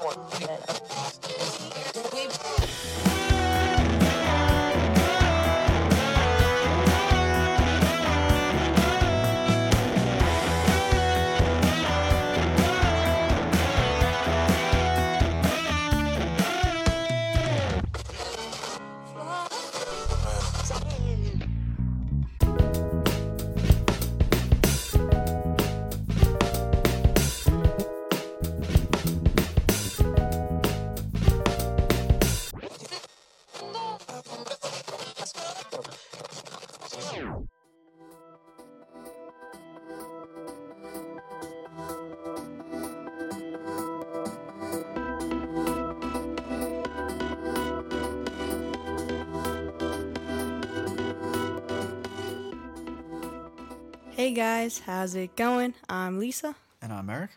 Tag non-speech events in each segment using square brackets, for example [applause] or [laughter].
Hey guys, how's it going? I'm Lisa, And I'm Eric.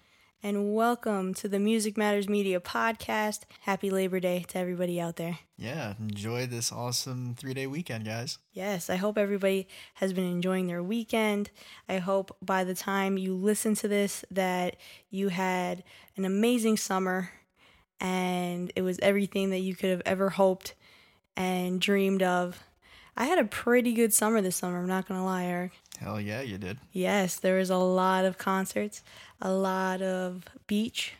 and welcome to the Music Matters Media podcast. Happy Labor Day to everybody out there. Yeah, enjoy this awesome three day weekend, guys. Yes, I hope everybody has been enjoying their weekend. I hope by the time you listen to this that you had an amazing summer and it was everything that you could have ever hoped and dreamed of. I had a pretty good summer this summer, I'm not going to lie, Eric. Hell yeah, you did. Yes, there was a lot of concerts, a lot of beach.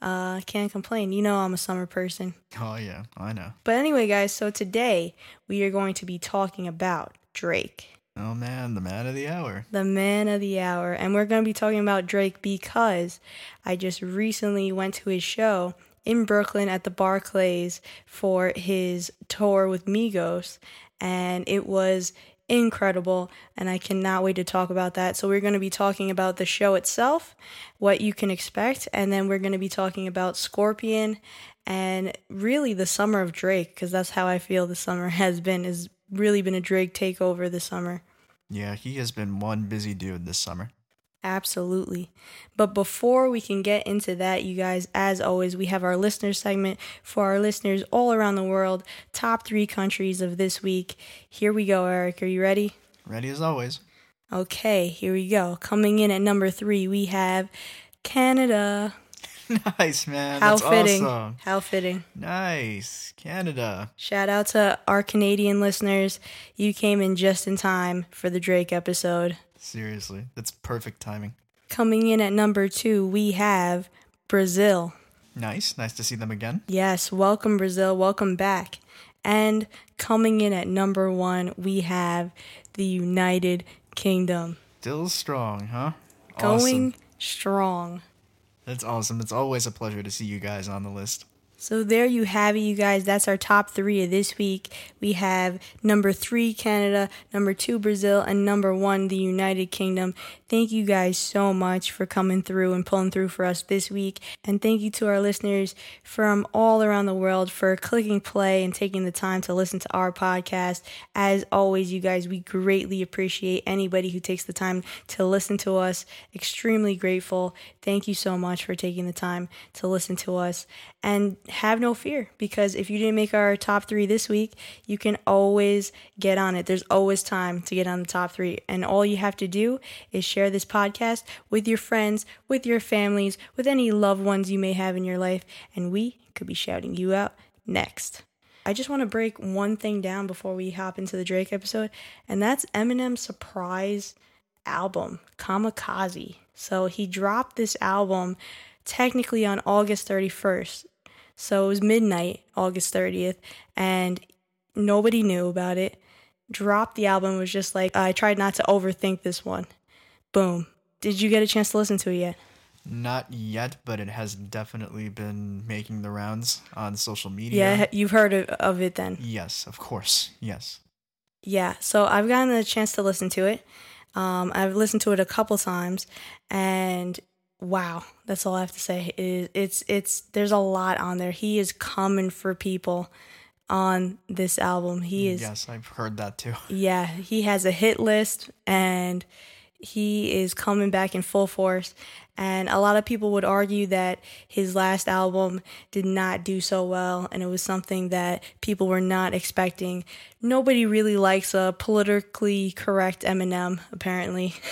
Uh, can't complain. You know I'm a summer person. Oh yeah, I know. But anyway, guys, so today we are going to be talking about Drake, Oh man, the man of the hour. the man of the hour. And we're going to be talking about Drake because I just recently went to his show in Brooklyn at the Barclays for his tour with Migos. And it was incredible. And I cannot wait to talk about that. So, we're going to be talking about the show itself, what you can expect. And then we're going to be talking about Scorpion and really the summer of Drake because that's how I feel the summer [laughs] has been, has really been a Drake takeover this summer. Yeah, he has been one busy dude this summer. Absolutely. But before we can get into that, you guys, as always, we have our listener segment for our listeners all around the world. Top three countries of this week. Here we go, Eric. Are you ready? Ready as always. Okay, here we go. Coming in at number three, we have Canada. [laughs] nice, man. How That's fitting. awesome. How fitting. Nice. Canada. Shout out to our Canadian listeners. You came in just in time for the Drake episode. Seriously, that's perfect timing. Coming in at number two, we have Brazil. Nice. Nice to see them again. Yes, welcome Brazil, welcome back. And coming in at number one, we have the United Kingdom. Still strong, huh? Going Awesome. strong. That's awesome. It's always a pleasure to see you guys on the list. So there you have it, you guys. That's our top three of this week. We have number three, Canada, number two, Brazil, and number one, the United Kingdom. Thank you guys so much for coming through and pulling through for us this week. And thank you to our listeners from all around the world for clicking play and taking the time to listen to our podcast. As always, you guys, we greatly appreciate anybody who takes the time to listen to us. Extremely grateful. Thank you so much for taking the time to listen to us. And have no fear because if you didn't make our top three this week, you can always get on it. There's always time to get on the top three. And all you have to do is share this podcast with your friends, with your families, with any loved ones you may have in your life. And we could be shouting you out next. I just want to break one thing down before we hop into the Drake episode, and that's Eminem's surprise album, Kamikaze. So he dropped this album technically on August 31st. So it was midnight, August 30th, and nobody knew about it. Dropped the album, was just like, I tried not to overthink this one. Boom. Did you get a chance to listen to it yet? Not yet, but it has definitely been making the rounds on social media. Yeah, you've heard of, of it then. Yes, of course. Yes. Yeah, so I've gotten a chance to listen to it. Um, I've listened to it a couple times, and wow, that's all I have to say. It, it's it's there's a lot on there. He is coming for people on this album. He is Yes, I've heard that too. [laughs] yeah, he has a hit list and he is coming back in full force. And a lot of people would argue that his last album did not do so well and it was something that people were not expecting. Nobody really likes a politically correct Eminem, apparently. [laughs]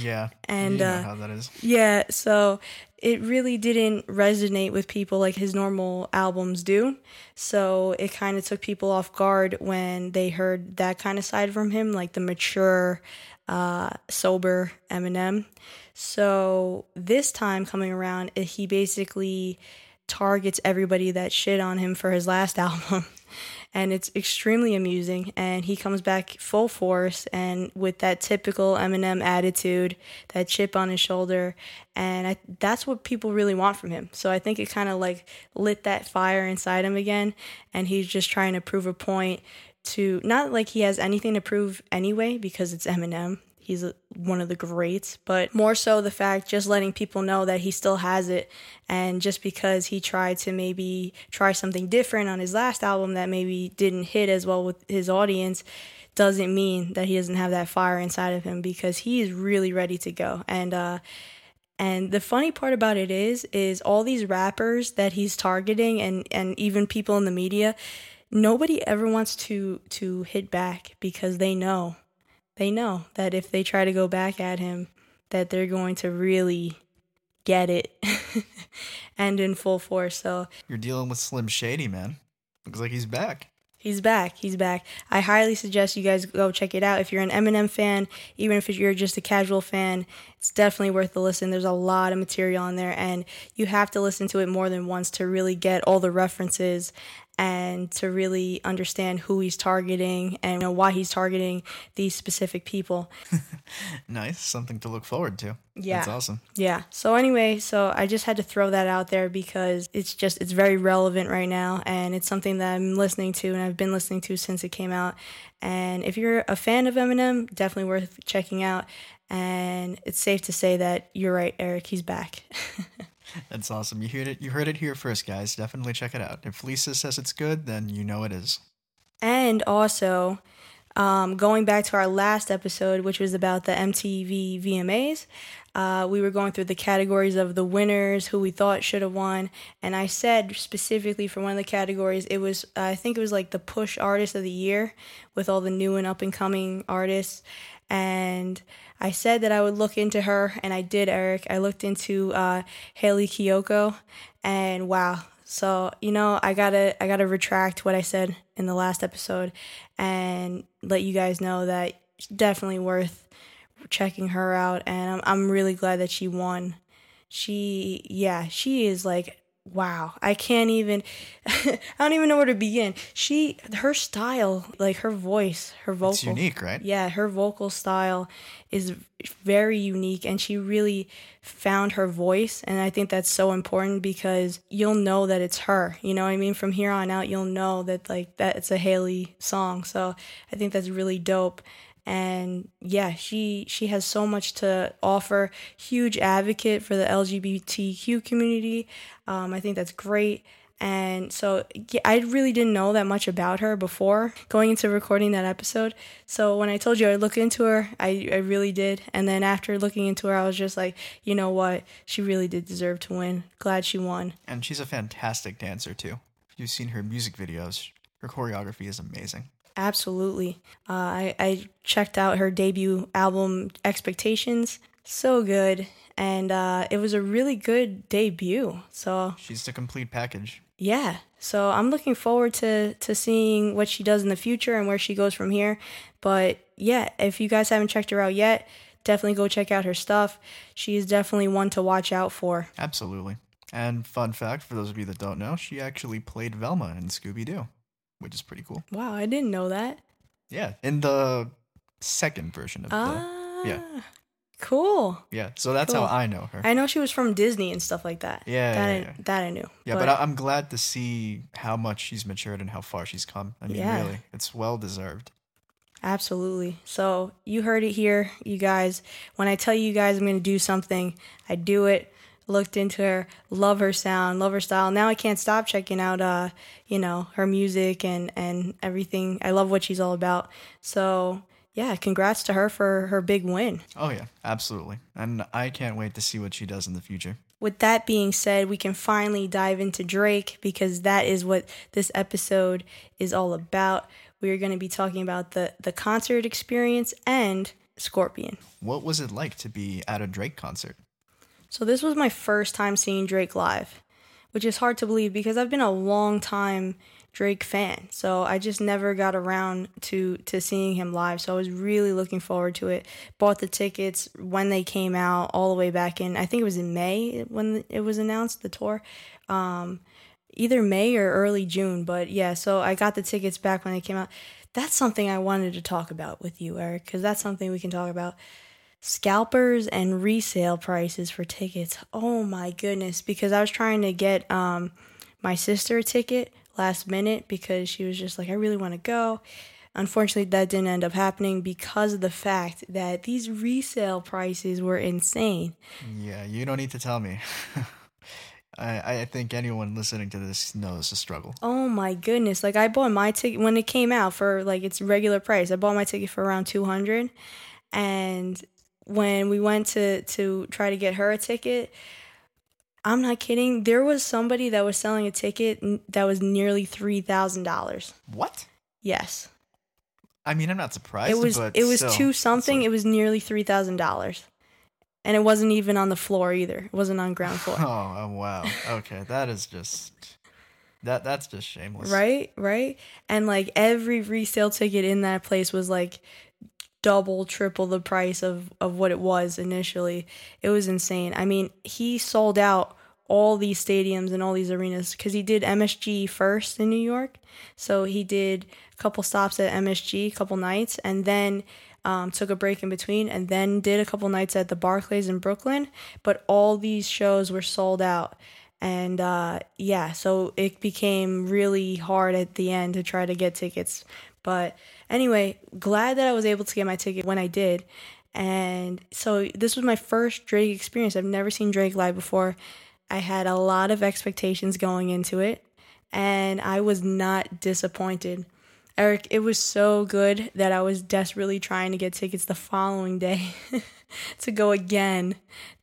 Yeah. And, you know uh, how that is. Yeah, so it really didn't resonate with people like his normal albums do. So it kind of took people off guard when they heard that kind of side from him, like the mature, uh, sober Eminem. So this time coming around, eh, he basically targets everybody that shit on him for his last [laughs] album and it's extremely amusing. And he comes back full force and with that typical Eminem attitude, that chip on his shoulder, and I, that's what people really want from him. So I think it kind of like lit that fire inside him again, and he's just trying to prove a point to not like he has anything to prove anyway because it's Eminem. He's one of the greats, but more so the fact just letting people know that he still has it. And just because he tried to maybe try something different on his last album that maybe didn't hit as well with his audience doesn't mean that he doesn't have that fire inside of him because he is really ready to go. And, uh, and the funny part about it is, is all these rappers that he's targeting and, and even people in the media, nobody ever wants to, to hit back because they know they know that if they try to go back at him, that they're going to really get it [laughs] and in full force. So you're dealing with Slim Shady, man. Looks like he's back. He's back. He's back. I highly suggest you guys go check it out. If you're an Eminem fan, even if you're just a casual fan, it's definitely worth the listen. There's a lot of material on there, and you have to listen to it more than once to really get all the references and to really understand who he's targeting and you know, why he's targeting these specific people. [laughs] nice, something to look forward to. Yeah. That's awesome. Yeah. So anyway, so I just had to throw that out there because it's just it's very relevant right now and it's something that I'm listening to and I've been listening to since it came out. And if you're a fan of Eminem, definitely worth checking out. And it's safe to say that you're right, Eric, he's back. [laughs] That's awesome. You heard it. You heard it here first, guys. Definitely check it out. If Lisa says it's good, then you know it is. And also, um, going back to our last episode, which was about the MTV VMAs, uh, we were going through the categories of the winners, who we thought should have won, and I said specifically for one of the categories, it was I think it was like the push artist of the year with all the new and up and coming artists, and I said that I would look into her, and I did, Eric. I looked into uh, Hayley Kiyoko, and wow. So you know, I gotta I gotta retract what I said in the last episode, and let you guys know that definitely worth checking her out, and I'm I'm really glad that she won. She yeah, she is like wow. I can't even [laughs] i don't even know where to begin. She her style like her voice her vocal it's unique right? Yeah her vocal style is very unique and she really found her voice and i think that's so important because you'll know that it's her. You know i mean? From here on out you'll know that like that it's a hayley song. So i think that's really dope and yeah she she has so much to offer. Huge advocate for the lgbtq community. Um, i think that's great. And so yeah, i really didn't know that much about her before going into recording that episode. So when i told you i'd look into her I, I really did. And then after looking into her i was just like you know what? She really did deserve to win. Glad she won. And she's a fantastic dancer too. You've seen her music videos her choreography is amazing Absolutely. Uh, I, I checked out her debut album, Expectations. So good. And uh, it was a really good debut. So she's the complete package. Yeah. So I'm looking forward to, to seeing what she does in the future and where she goes from here. But yeah, if you guys haven't checked her out yet, definitely go check out her stuff. She is definitely one to watch out for. Absolutely. And fun fact for those of you that don't know, she actually played Velma in Scooby Doo which is pretty cool. Wow, I didn't know that. Yeah, in the second version of ah, the yeah. Cool. Yeah, so that's cool. how I know her. I know she was from Disney and stuff like that. Yeah, that, yeah, I, yeah. that I knew. Yeah, but, but, I'm glad to see how much she's matured and how far she's come. I mean, yeah. really, it's well deserved. Absolutely. So you heard it here, you guys. When I tell you guys I'm going to do something, I do it looked into her, love her sound, love her style. Now I can't stop checking out uh, you know, her music and and everything. I love what she's all about. So, yeah, congrats to her for her big win. Oh yeah, absolutely. And I can't wait to see what she does in the future. With that being said, we can finally dive into Drake because that is what this episode is all about. We are going to be talking about the the concert experience and Scorpion. What was it like to be at a Drake concert? So this was my first time seeing Drake live, which is hard to believe because I've been a long time Drake fan. So I just never got around to to seeing him live. So I was really looking forward to it. Bought the tickets when they came out all the way back in I think it was in May when it was announced the tour. Um, either May or early June, but yeah, so I got the tickets back when they came out. That's something I wanted to talk about with you, Eric, cuz that's something we can talk about scalpers and resale prices for tickets. Oh my goodness, because I was trying to get um, my sister a ticket last minute because she was just like, I really want to go. Unfortunately, that didn't end up happening because of the fact that these resale prices were insane. Yeah, you don't need to tell me. [laughs] I, I think anyone listening to this knows the struggle. Oh my goodness. Like I bought my ticket when it came out for like its regular price. I bought my ticket for around 200 and when we went to to try to get her a ticket, I'm not kidding. There was somebody that was selling a ticket that was nearly three thousand dollars. What? Yes. I mean, I'm not surprised. It was it was two something. like- It was nearly three thousand dollars, and it wasn't even on the floor either. It wasn't on ground floor. [laughs] Oh, oh wow. Okay, that is just that that's just shameless. right, right, and like every resale ticket in that place was like double, triple the price of of what it was initially. It was insane. I mean, he sold out all these stadiums and all these arenas because he did MSG first in New York. So he did a couple stops at MSG, a couple nights, and then um, took a break in between, and then did a couple nights at the Barclays in Brooklyn. But all these shows were sold out. And uh, yeah, so it became really hard at the end to try to get tickets. But anyway, glad that I was able to get my ticket when I did. And so this was my first Drake experience. I've never seen Drake live before. I had a lot of expectations going into it, and I was not disappointed. Eric, it was so good that I was desperately trying to get tickets the following day [laughs] to go again.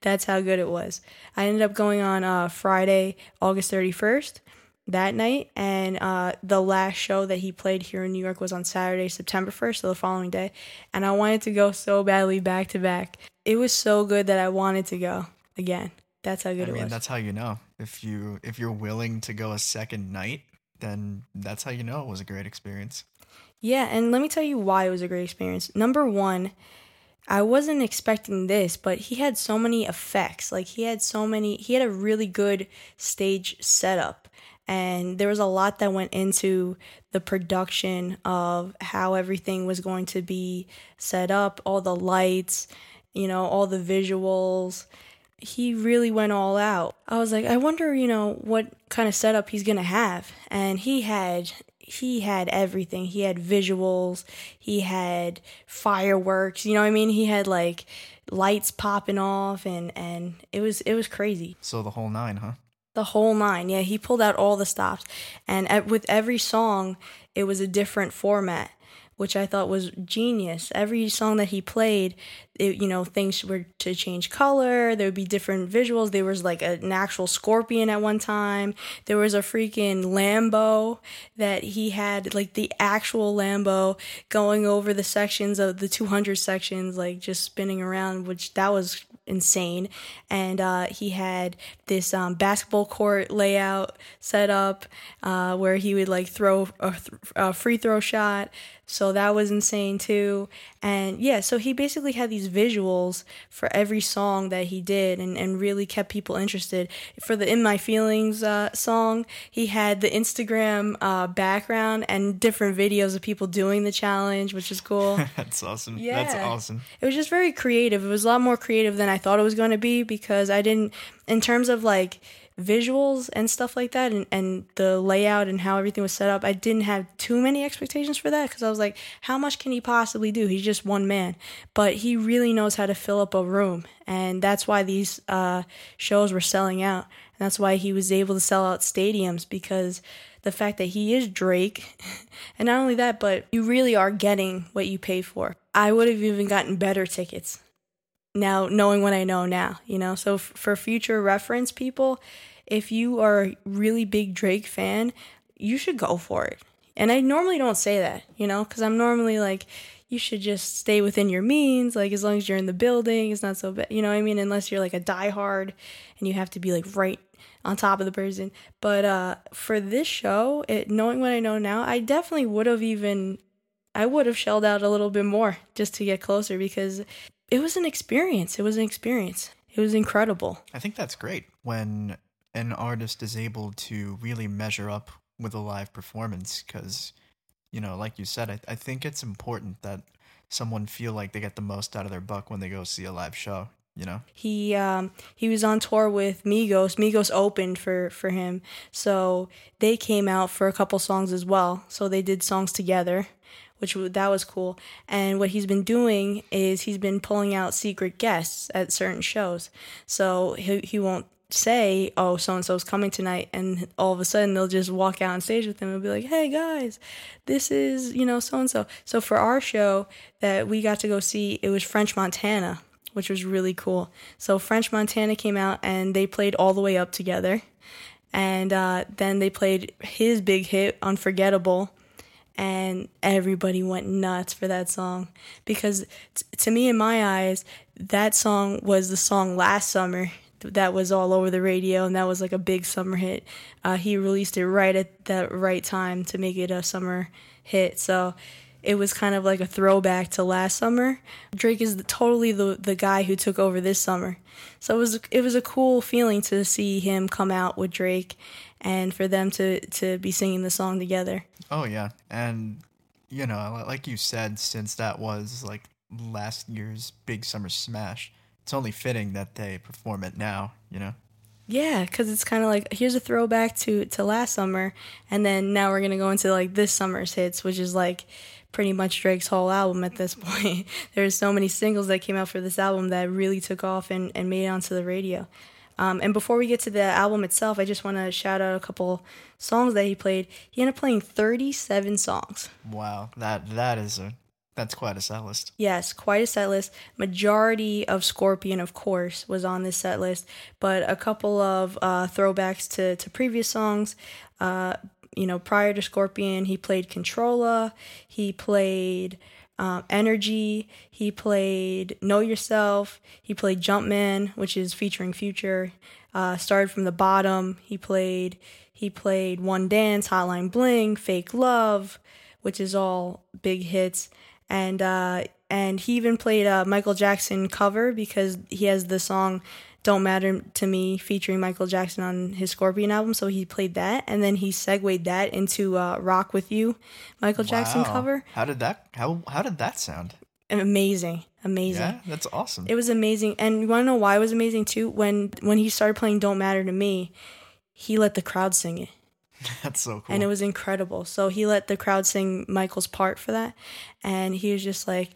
That's how good it was. I ended up going on uh, Friday, August 31st that night, and uh, the last show that he played here in New York was on Saturday, September 1st, so the following day. And I wanted to go so badly back to back. It was so good that I wanted to go again. That's how good I it mean, was. that's how you know if you if you're willing to go a second night, then that's how you know it was a great experience. Yeah, and let me tell you why it was a great experience. Number one, I wasn't expecting this, but he had so many effects. Like he had so many he had a really good stage setup. And there was a lot that went into the production of how everything was going to be set up, all the lights, you know, all the visuals. He really went all out. I was like, I wonder, you know, what kind of setup he's going to have. And he had he had everything. He had visuals, he had fireworks, you know what I mean? He had like lights popping off and and it was it was crazy. So the whole nine, huh? The whole nine. Yeah, he pulled out all the stops. And at, with every song, it was a different format, which I thought was genius. Every song that he played, it, you know, things were to change color. There would be different visuals. There was like an actual scorpion at one time. There was a freaking Lambo that he had, like the actual Lambo going over the sections of the 200 sections, like just spinning around, which that was insane. And uh, he had this um, basketball court layout set up uh, where he would like throw a, th- a free throw shot. So that was insane too. And yeah, so he basically had these visuals for every song that he did and, and really kept people interested. For the In My Feelings uh, song, he had the Instagram uh, background and different videos of people doing the challenge, which is cool. [laughs] that's awesome. Yeah. That's awesome. it was just very creative. It was a lot more creative than I thought it was going to be because I didn't, in terms of like visuals and stuff like that and, and the layout and how everything was set up, I didn't have too many expectations for that because I was like, how much can he possibly do? He's just one man. But he really knows how to fill up a room. And that's why these uh, shows were selling out. And that's why he was able to sell out stadiums because the fact that he is Drake, [laughs] and not only that, but you really are getting what you pay for. I would have even gotten better tickets now, knowing what I know now, you know? So, f- for future reference, people, if you are a really big Drake fan, you should go for it. And I normally don't say that, you know, because I'm normally like, you should just stay within your means. Like as long as you're in the building, it's not so bad. You know I mean? Unless you're like a diehard and you have to be like right on top of the person. But uh, for this show, it knowing what I know now, I definitely would have even I would have shelled out a little bit more just to get closer because it was an experience. It was an experience. It was incredible. I think that's great when an artist is able to really measure up with a live performance because, you know, like you said, I, I think it's important that someone feel like they get the most out of their buck when they go see a live show you know he um he was on tour with migos migos opened for for him so they came out for a couple songs as well so they did songs together which that was cool. And what he's been doing is he's been pulling out secret guests at certain shows. So he he won't say, "Oh, so and so's coming tonight," and all of a sudden they'll just walk out on stage with him and be like, "Hey guys, this is you know so and so." So for our show that we got to go see, it was French Montana, which was really cool. So French Montana came out and they played all the way up together, and uh, then they played his big hit, "Unforgettable." And everybody went nuts for that song. Because t- to me in my eyes that song was the song last summer that was all over the radio and that was like a big summer hit. Uh, he released it right at the right time to make it a summer hit. So it was kind of like a throwback to last summer drake is the, totally the, the guy who took over this summer so it was it was a cool feeling to see him come out with drake and for them to to be singing the song together. Oh yeah, and you know, like you said, since that was like last year's big summer smash, it's only fitting that they perform it now. You know. Yeah, because it's kind of like here's a throwback to to last summer, and then now we're gonna go into like this summer's hits, which is like pretty much Drake's whole album at this [laughs] point. There's so many singles that came out for this album that really took off and, and made it onto the radio. Um, and before we get to the album itself, I just want to shout out a couple songs that he played. He ended up playing 37 songs. Wow, that that is a that's quite a set list. Yes, quite a set list. Majority of Scorpion, of course, was on this set list, but a couple of uh, throwbacks to, to previous songs. Uh, you know, prior to Scorpion, he played Controlla. He played um, Energy. He played Know Yourself. He played Jumpman, which is featuring Future. Uh, started from the bottom. He played he played One Dance, Hotline Bling, Fake Love, which is all big hits. And uh, and he even played a Michael Jackson cover because he has the song don't Matter to Me featuring Michael Jackson on his Scorpion album. So he played that and then he segued that into uh, Rock With You, Michael wow. Jackson cover. How did that how how did that sound? Amazing. Amazing. Yeah, that's awesome. It was amazing. And you wanna know why it was amazing too? When when he started playing Don't Matter to Me, he let the crowd sing it. [laughs] That's so cool. And it was incredible. So he let the crowd sing Michael's part for that. And he was just like,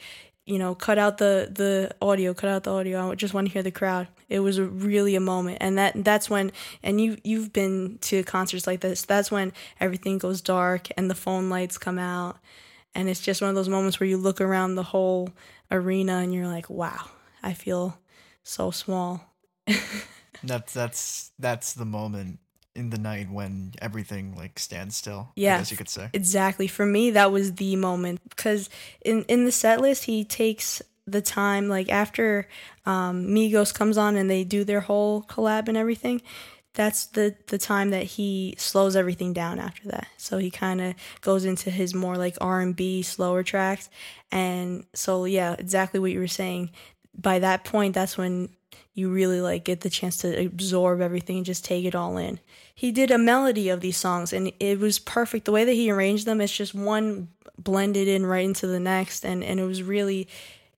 you know, cut out the the audio, cut out the audio. I just want to hear the crowd. It was really a moment, and that that's when. And you you've been to concerts like this. That's when everything goes dark and the phone lights come out, and it's just one of those moments where you look around the whole arena and you're like, wow, I feel so small. [laughs] that's that's that's the moment in the night when everything like stands still. Yeah, as you could say exactly. For me, that was the moment because in in the set list he takes the time like after um, Migos comes on and they do their whole collab and everything. That's the the time that he slows everything down after that. So he kind of goes into his more like R and B slower tracks, and so yeah, exactly what you were saying. By that point, that's when you really like get the chance to absorb everything and just take it all in. He did a melody of these songs and it was perfect. The way that he arranged them, it's just one blended in right into the next and, and it was really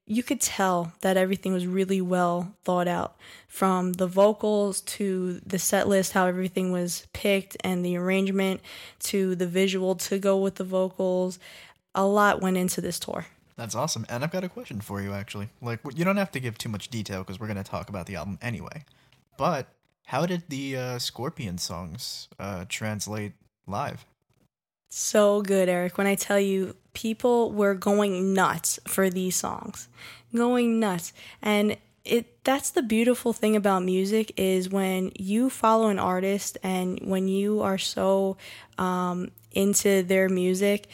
you could tell that everything was really well thought out from the vocals to the set list how everything was picked and the arrangement to the visual to go with the vocals a lot went into this tour that's awesome. And I've got a question for you, actually. Like, you don't have to give too much detail because we're going to talk about the album anyway. But how did the uh, Scorpion songs uh, translate live? So good, Eric. When I tell you, people were going nuts for these songs, going nuts. And it that's the beautiful thing about music is when you follow an artist and when you are so um, into their music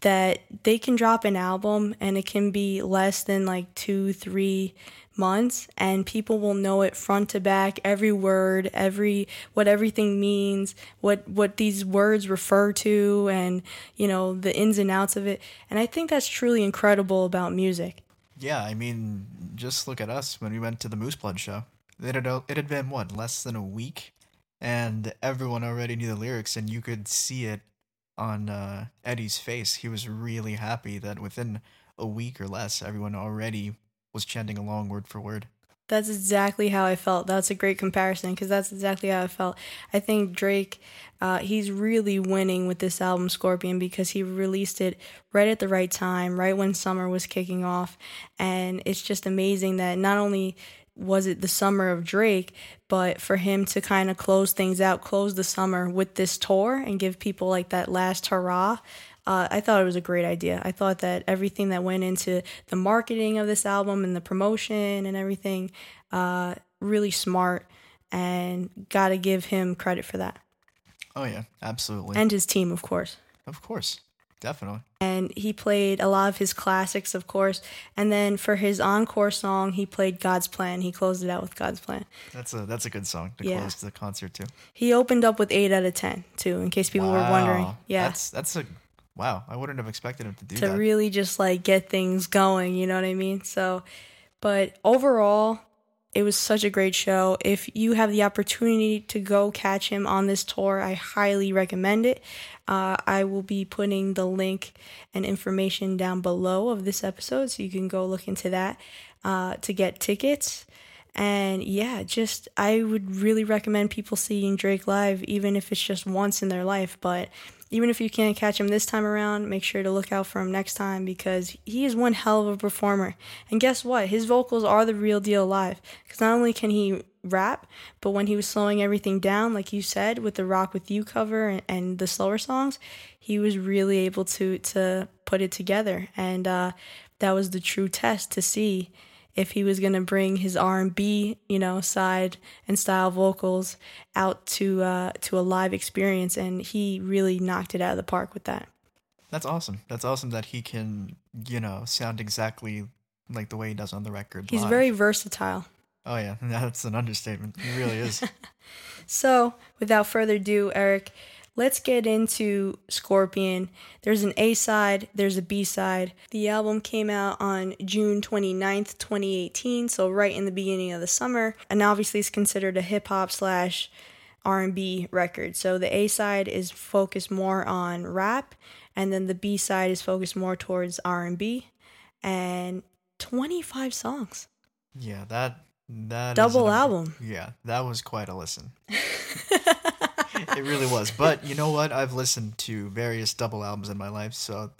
that they can drop an album and it can be less than like two, three months and people will know it front to back every word every what everything means what what these words refer to and you know the ins and outs of it and i think that's truly incredible about music Yeah, I mean, just look at us when we went to the Moose Blood show. It had it had been what less than a week, and everyone already knew the lyrics, and you could see it on uh, Eddie's face. He was really happy that within a week or less, everyone already was chanting along word for word. That's exactly how I felt. That's a great comparison because that's exactly how I felt. I think Drake, uh, he's really winning with this album, Scorpion, because he released it right at the right time, right when summer was kicking off. And it's just amazing that not only was it the summer of Drake, but for him to kind of close things out, close the summer with this tour and give people like that last hurrah. Uh, I thought it was a great idea. I thought that everything that went into the marketing of this album and the promotion and everything, uh, really smart, and got to give him credit for that. Oh yeah, absolutely. And his team, of course. of course, definitely. And he played a lot of his classics, of course. And then for his encore song, he played God's Plan. He closed it out with God's Plan. That's a that's a good song to Yeah. close the concert too. He opened up with 8 out of 10, too, in case people were wondering. Wow. Yeah. that's that's a wow. I wouldn't have expected him to do that. to that. really just like get things going, you know what I mean? So, but overall, it was such a great show. If you have the opportunity to go catch him on this tour, I highly recommend it. Uh, I will be putting the link and information down below of this episode, so you can go look into that uh, to get tickets. And yeah, just I would really recommend people seeing Drake live, even if it's just once in their life. But even if you can't catch him this time around, make sure to look out for him next time because he is one hell of a performer. And guess what? His vocals are the real deal live. Because not only can he rap, but when he was slowing everything down, like you said, with the Rock With You cover and, and the slower songs, he was really able to to put it together. And uh, that was the true test to see if he was going to bring his R&B, you know, side and style vocals out to uh, to a live experience and he really knocked it out of the park with that. That's awesome. That's awesome that he can, you know, sound exactly like the way he does on the record. He's live. very versatile. Oh yeah, [laughs] that's an understatement. He really is. [laughs] So, without further ado, Eric, let's get into Scorpion. There's an A side, there's a B side. The album came out on June 29th, 2018, so right in the beginning of the summer, and obviously it's considered a hip hop slash R&B record. So the A side is focused more on rap, and then the B side is focused more towards R&B, and 25 songs. yeah, that that is Double an- album. Yeah, that was quite a listen. [laughs] it really was. But you know what? I've listened to various double albums in my life, so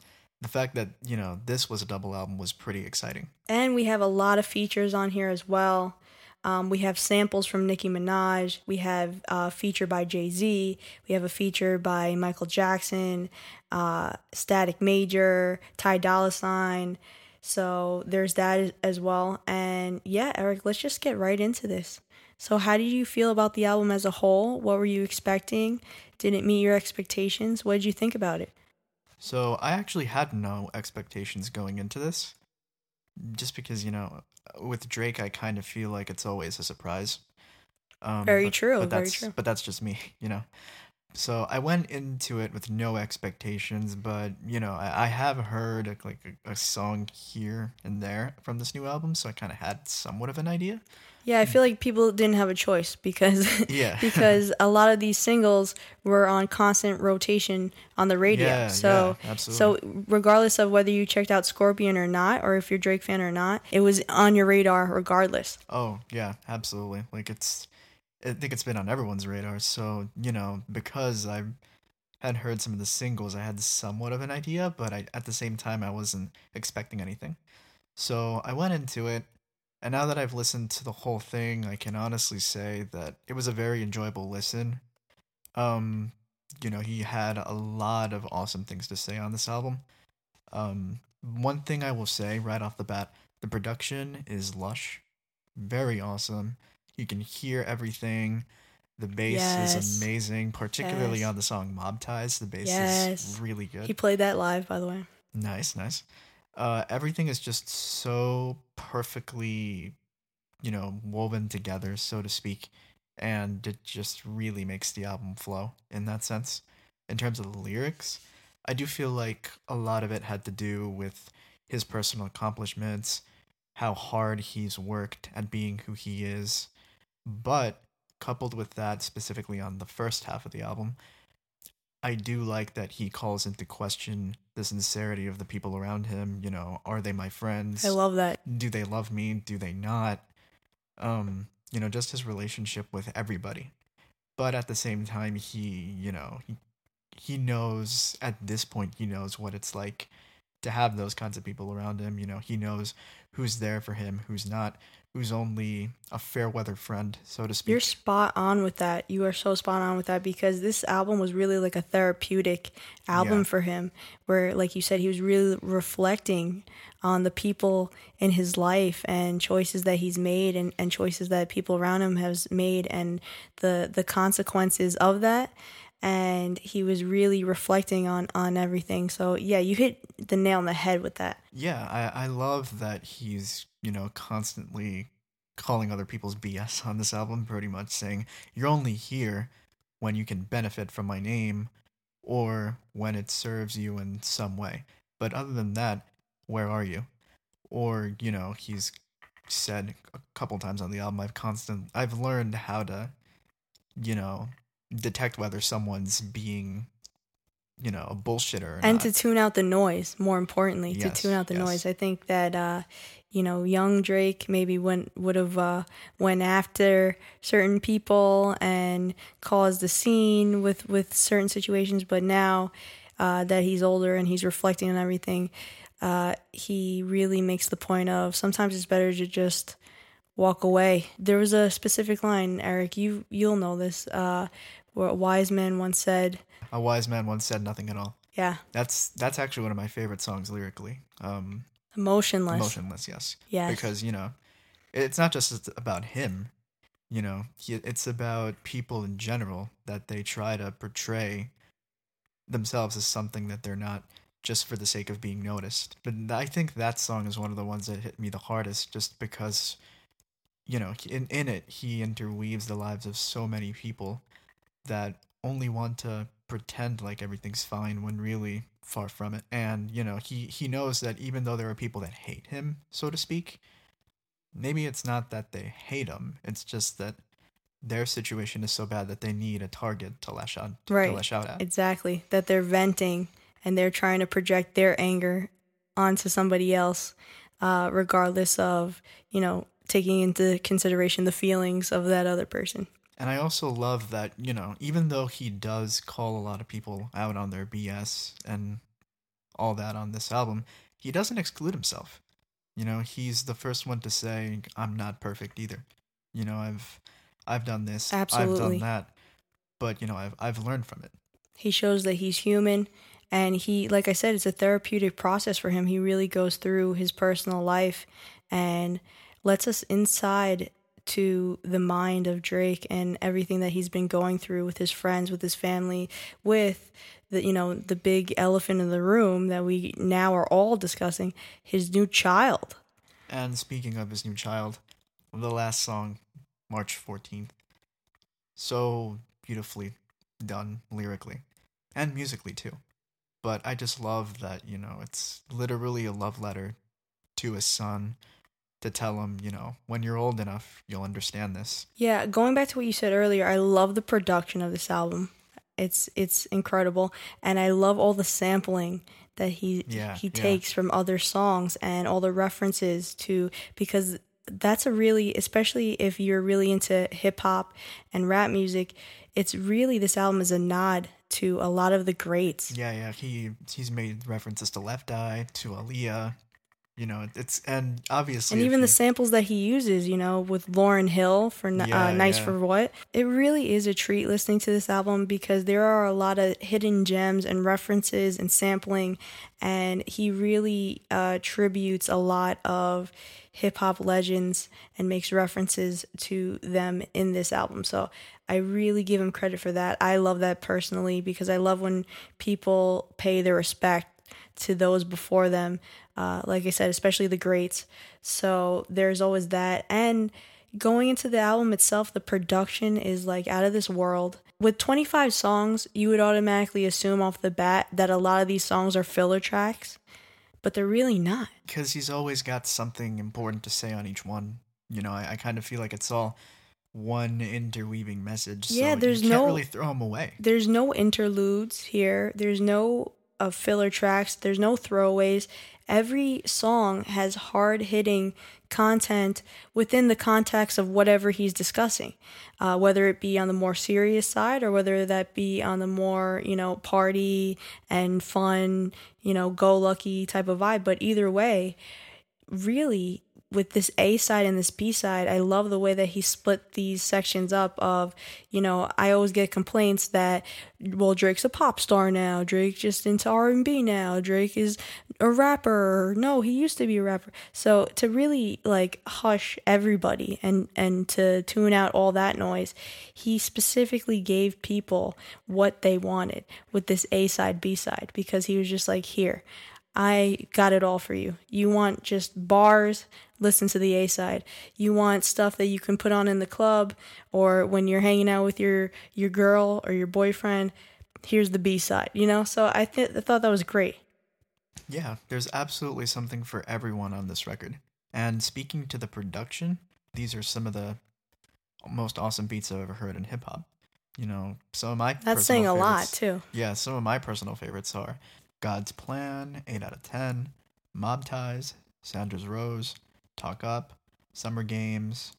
the fact that you know this was a double album was pretty exciting. And we have a lot of features on here as well. Um, we have samples from Nicki Minaj. We have a feature by Jay Z. We have a feature by Michael Jackson, uh, Static Major, Ty Dolla Sign. So there's that as well. And yeah, Eric, let's just get right into this. So, how did you feel about the album as a whole? What were you expecting? Did it meet your expectations? What did you think about it? So I actually had no expectations going into this, just because you know, with Drake, I kind of feel like it's always a surprise. Um, Very but- true, But very that's true. but that's just me, [laughs] you know. So I went into it with no expectations, but you know, I, I have heard a, like a, a song here and there from this new album, so I kind of had somewhat of an idea. Yeah, I feel like people didn't have a choice because [laughs] Yeah. [laughs] because a lot of these singles were on constant rotation on the radio. Yeah, so yeah, absolutely. so regardless of whether you checked out Scorpion or not, or if you're Drake fan or not, it was on your radar regardless. Oh yeah, absolutely. Like it's, I think it's been on everyone's radar. So you know, because I had heard some of the singles, I had somewhat of an idea, but I at the same time I wasn't expecting anything. So I went into it, and now that I've listened to the whole thing, I can honestly say that it was a very enjoyable listen. Um, you know, he had a lot of awesome things to say on this album. Um, one thing I will say right off the bat, the production is lush very awesome. You can hear everything. The bass Yes. is amazing, particularly Yes. on the song Mob Ties. The bass Yes. is really good. He played that live, by the way. Nice, nice. Uh, everything is just so perfectly, you know, woven together, so to speak, and it just really makes the album flow in that sense. In terms of the lyrics, I do feel like a lot of it had to do with his personal accomplishments, how hard he's worked at being who he is, but coupled with that, specifically on the first half of the album, I do like that he calls into question the sincerity of the people around him. You know, are they my friends? I love that. Do they love me? Do they not? Um, you know, just his relationship with everybody. But at the same time, he, you know, he, he knows at this point, he knows what it's like to have those kinds of people around him. You know, he knows who's there for him, who's not, who's only a fair weather friend, so to speak. You're spot on with that. You are so spot on with that because this album was really like a therapeutic album Yeah. for him, where, like you said, he was really reflecting on the people in his life and choices that he's made and, and choices that people around him has made and the the consequences of that. And he was really reflecting on on everything. So yeah, you hit the nail on the head with that. Yeah, I, I love that he's, you know, constantly calling other people's BS on this album, pretty much saying, You're only here when you can benefit from my name or when it serves you in some way. But other than that, where are you? Or, you know, he's said a couple times on the album, I've constant I've learned how to, you know, detect whether someone's being, you know, a bullshitter and not. to tune out the noise more importantly Yes, to tune out the yes. noise i think that uh you know young drake maybe went would have uh went after certain people and caused a scene with with certain situations but now uh that he's older and he's reflecting on everything uh he really makes the point of sometimes it's better to just walk away there was a specific line eric you you'll know this uh where a wise man once said a wise man once said nothing at all. yeah That's that's actually one of my favorite songs lyrically. Um, emotionless Emotionless, yes. Yes. Because you know, it's not just about him. You know, he, it's about people in general that they try to portray themselves as something that they're not, just for the sake of being noticed. But I think that song is one of the ones that hit me the hardest, just because, you know, in in it he interweaves the lives of so many people that only want to pretend like everything's fine when really far from it. And, you know, he, he knows that even though there are people that hate him, so to speak, maybe it's not that they hate him. It's just that their situation is so bad that they need a target to lash out to Right. lash out at. Exactly. That they're venting and they're trying to project their anger onto somebody else, uh, regardless of, you know, taking into consideration the feelings of that other person. And I also love that, you know, even though he does call a lot of people out on their BS and all that on this album, he doesn't exclude himself. You know, he's the first one to say, I'm not perfect either. You know, I've I've done this, I've done that, but you know, I've I've learned from it. He shows that he's human and he like I said it's a therapeutic process for him. He really goes through his personal life and lets us inside to the mind of Drake and everything that he's been going through with his friends, with his family, with the you know, the big elephant in the room that we now are all discussing, his new child. And speaking of his new child, the last song, March 14th, so beautifully done lyrically and musically too. But I just love that, you know, it's literally a love letter to his son to tell him, you know, when you're old enough, you'll understand this. Yeah, going back to what you said earlier, I love the production of this album. It's it's incredible, and I love all the sampling that he Yeah, he yeah. takes from other songs and all the references to because that's a really especially if you're really into hip hop and rap music, it's really this album is a nod to a lot of the greats. Yeah, yeah, he he's made references to Left Eye, to Aaliyah, you know, it's and obviously And even the samples that he uses, you know, with Lauryn Hill for Yeah, uh, Nice yeah. for What, it really is a treat listening to this album because there are a lot of hidden gems and references and sampling, and he really uh, tributes a lot of hip hop legends and makes references to them in this album. So I really give him credit for that. I love that personally because I love when people pay their respect to those before them. Uh, like I said, especially the greats. So there's always that. And going into the album itself, the production is like out of this world. With 25 songs, you would automatically assume off the bat that a lot of these songs are filler tracks, but they're really not. Because he's always got something important to say on each one. You know, I, I kind of feel like it's all one interweaving message. Yeah, so there's you can't no- really throw them away. There's no interludes here. There's no uh, filler tracks. There's no throwaways. Every song has hard hitting content within the context of whatever he's discussing, uh, whether it be on the more serious side or whether that be on the more, you know, party and fun, you know, go lucky type of vibe. But either way, really with this A side and this B side, I love the way that he split these sections up of, you know, I always get complaints that well Drake's a pop star now, Drake just into R&B now, Drake is a rapper. No, he used to be a rapper. So to really like hush everybody and and to tune out all that noise, he specifically gave people what they wanted with this A side B side because he was just like here I got it all for you. You want just bars, listen to the A side. You want stuff that you can put on in the club or when you're hanging out with your your girl or your boyfriend, here's the B side, you know? So I th- I thought that was great. Yeah, there's absolutely something for everyone on this record. And speaking to the production, these are some of the most awesome beats I've ever heard in hip hop. You know, some of my That's personal saying a lot favorites- too. Yeah, some of my personal favorites are God's Plan, 8 out of 10, Mob Ties, Sandra's Rose, Talk Up, Summer Games,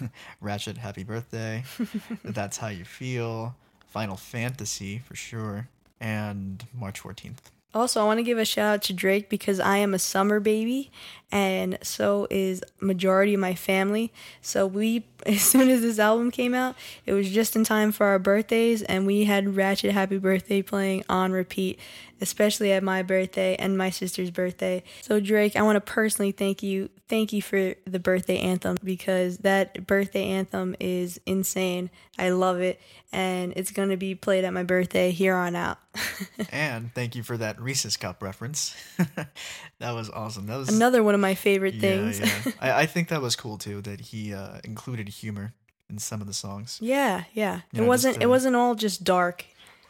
[laughs] Ratchet Happy Birthday, [laughs] That's How You Feel, Final Fantasy for sure, and March 14th. Also, I want to give a shout out to Drake because I am a summer baby, and so is majority of my family. So we, [laughs] as soon as this album came out, it was just in time for our birthdays, and we had Ratchet Happy Birthday playing on repeat, especially at my birthday and my sister's birthday. So Drake, I want to personally thank you, thank you for the birthday anthem because that birthday anthem is insane. I love it, and it's gonna be played at my birthday here on out. [laughs] and thank you for that Reese's Cup reference. [laughs] that was awesome. That was Another one of my favorite things. yeah. [laughs] I, I think that was cool too that he uh, included humor in some of the songs. Yeah, yeah. You it know, wasn't just, it wasn't all just dark.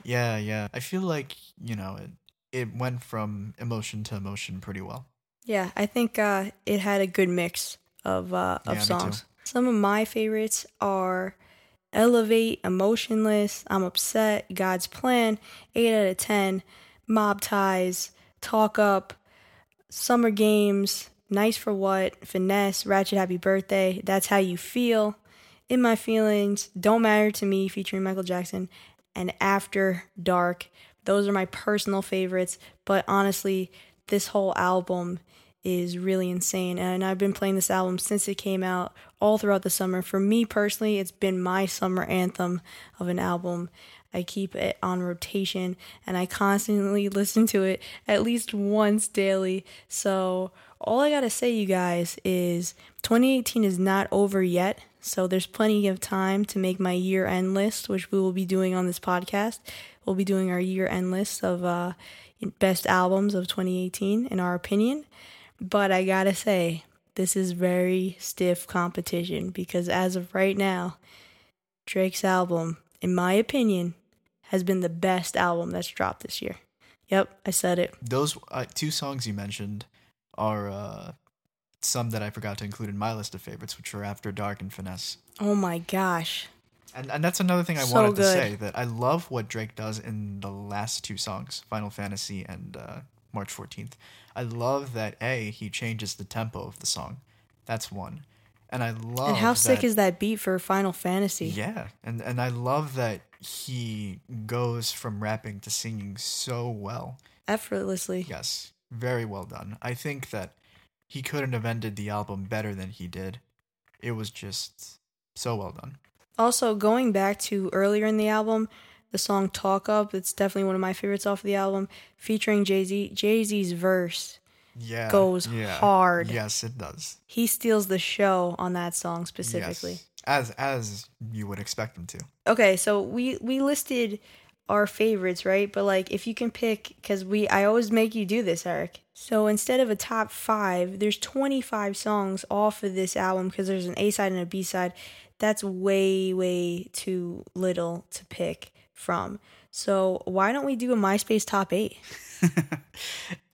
Yeah, yeah. I feel like you know it. It went from emotion to emotion pretty well. Yeah, I think uh, it had a good mix of uh, of too. songs. Some of my favorites are Elevate, Emotionless, I'm Upset, God's Plan, 8 out of 10, Mob Ties, Talk Up, Summer Games, Nice for What, Finesse, Ratchet Happy Birthday, That's How You Feel, In My Feelings, Don't Matter to Me featuring Michael Jackson, and After Dark. Those are my personal favorites, but honestly, this whole album is really insane. And I've been playing this album since it came out all throughout the summer. For me personally, it's been my summer anthem of an album. I keep it on rotation and I constantly [laughs] listen to it at least once daily. So, all I gotta say, you guys, is 2018 is not over yet. So, there's plenty of time to make my year end list, which we will be doing on this podcast. We'll be doing our year end list of uh, best albums of 2018, in our opinion. But I gotta say, this is very stiff competition because as of right now, Drake's album, in my opinion, has been the best album that's dropped this year. Yep, I said it. Those uh, two songs you mentioned are uh, some that I forgot to include in my list of favorites, which are After Dark and Finesse. Oh my gosh. And and that's another thing I So wanted to say that I love what Drake does in the last two songs, Final Fantasy and uh, March 14th. I love that A, he changes the tempo of the song. That's one. And I love and how sick is that beat for Final Fantasy? Yeah, and and I love that he goes from rapping to singing so well. Effortlessly. Yes, very well done. I think that he couldn't have ended the album better than he did. It was just so well done. Also, going back to earlier in the album, the song Talk Up, it's definitely one of my favorites off of the album, featuring Jay Z. Jay Z's verse, Yeah, Goes yeah. hard. Yes, it does. he steals the show on that song specifically. Yes. as as you would expect him to. Okay, so we we listed our favorites, right? But like if you can pick cuz we I always make you do this, Eric. So instead of a top 5, there's 25 songs off of this album cuz there's an A side and a B side. That's way way too little to pick from. So why don't we do a MySpace top 8? [laughs]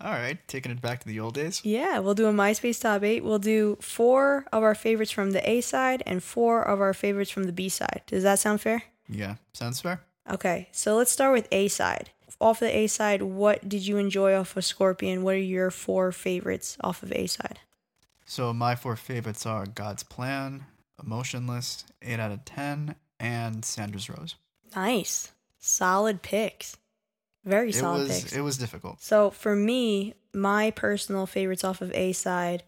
All right, taking it back to the old days. Yeah, we'll do a MySpace top 8. We'll do 4 of our favorites from the A side and 4 of our favorites from the B side. Does that sound fair? Yeah, sounds fair. Okay, so let's start with A side. Off the A side, what did you enjoy off of Scorpion? What are your four favorites off of A side? So my four favorites are God's Plan, Emotionless, 8 out of 10, and Sandra's Rose. Nice. Solid picks. Very It solid was picks. it was difficult. So for me, my personal favorites off of A side,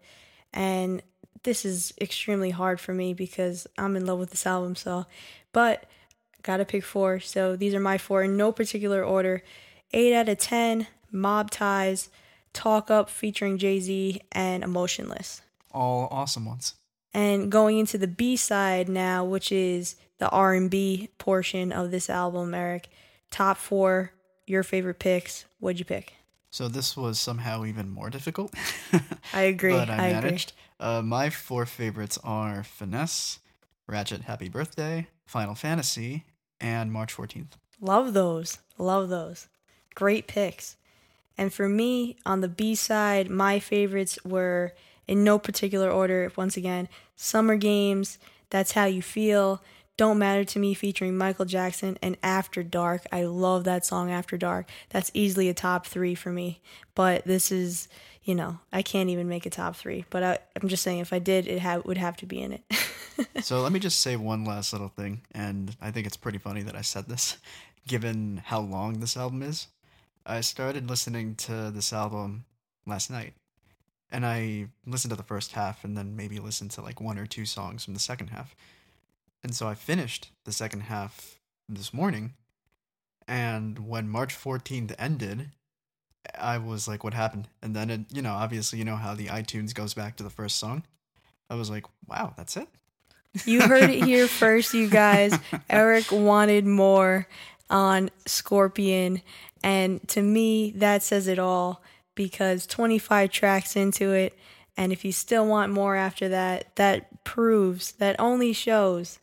and this is extremely hard for me because I'm in love with this album. So, but gotta pick four. So these are my four in no particular order. Eight out of ten. Mob Ties, Talk Up featuring Jay Z, and Emotionless. All awesome ones. And going into the B side now, which is the R and B portion of this album, Eric. Top four, your favorite picks. What'd you pick? So this was somehow even more difficult. [laughs] I agree. but I, I managed. Uh, my four favorites are Finesse, Ratchet Happy Birthday, Final Fantasy, and March 14th. Love those. Love those. Great picks. And for me, on the B side, my favorites were in no particular order. Once again, Summer Games, That's How You Feel, Don't Matter to Me featuring Michael Jackson, and After Dark. I love that song, After Dark. That's easily a top three for me. But this is, you know, I can't even make a top three. But I, I'm just saying, if I did, it ha- would have to be in it. [laughs] so let me just say one last little thing, and I think it's pretty funny that I said this, [laughs] given how long this album is. I started listening to this album last night, and I listened to the first half, and then maybe listened to like one or two songs from the second half. And so I finished the second half this morning, and when March 14th ended, I was like, what happened? And then it, you know, obviously, you know how the iTunes goes back to the first song. I was like, wow, that's it? You heard it here [laughs] first, you guys. Eric wanted more on Scorpion. And to me, that says it all because 25 tracks into it. And if you still want more after that, that proves, that only shows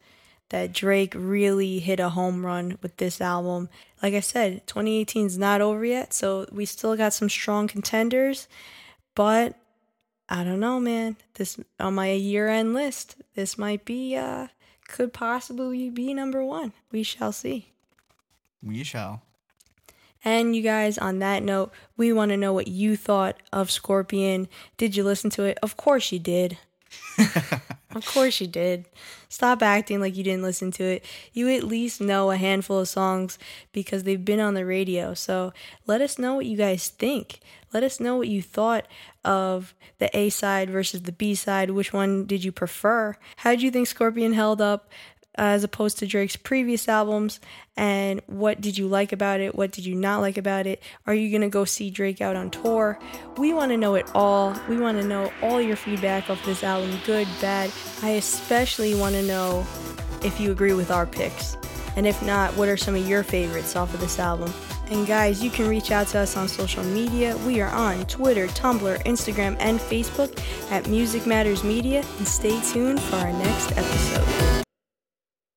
that Drake really hit a home run with this album. Like I said, 2018 is not over yet, so we still got some strong contenders. But I don't know, man. This on my year-end list, this might be uh could possibly be number 1. We shall see. We shall. And you guys, on that note, we want to know what you thought of Scorpion. Did you listen to it? Of course you did. [laughs] of course you did. Stop acting like you didn't listen to it. You at least know a handful of songs because they've been on the radio. So let us know what you guys think. Let us know what you thought of the A side versus the B side. Which one did you prefer? How did you think Scorpion held up? As opposed to Drake's previous albums? And what did you like about it? What did you not like about it? Are you going to go see Drake out on tour? We want to know it all. We want to know all your feedback of this album, good, bad. I especially want to know if you agree with our picks. And if not, what are some of your favorites off of this album? And guys, you can reach out to us on social media. We are on Twitter, Tumblr, Instagram, and Facebook at Music Matters Media. And stay tuned for our next episode.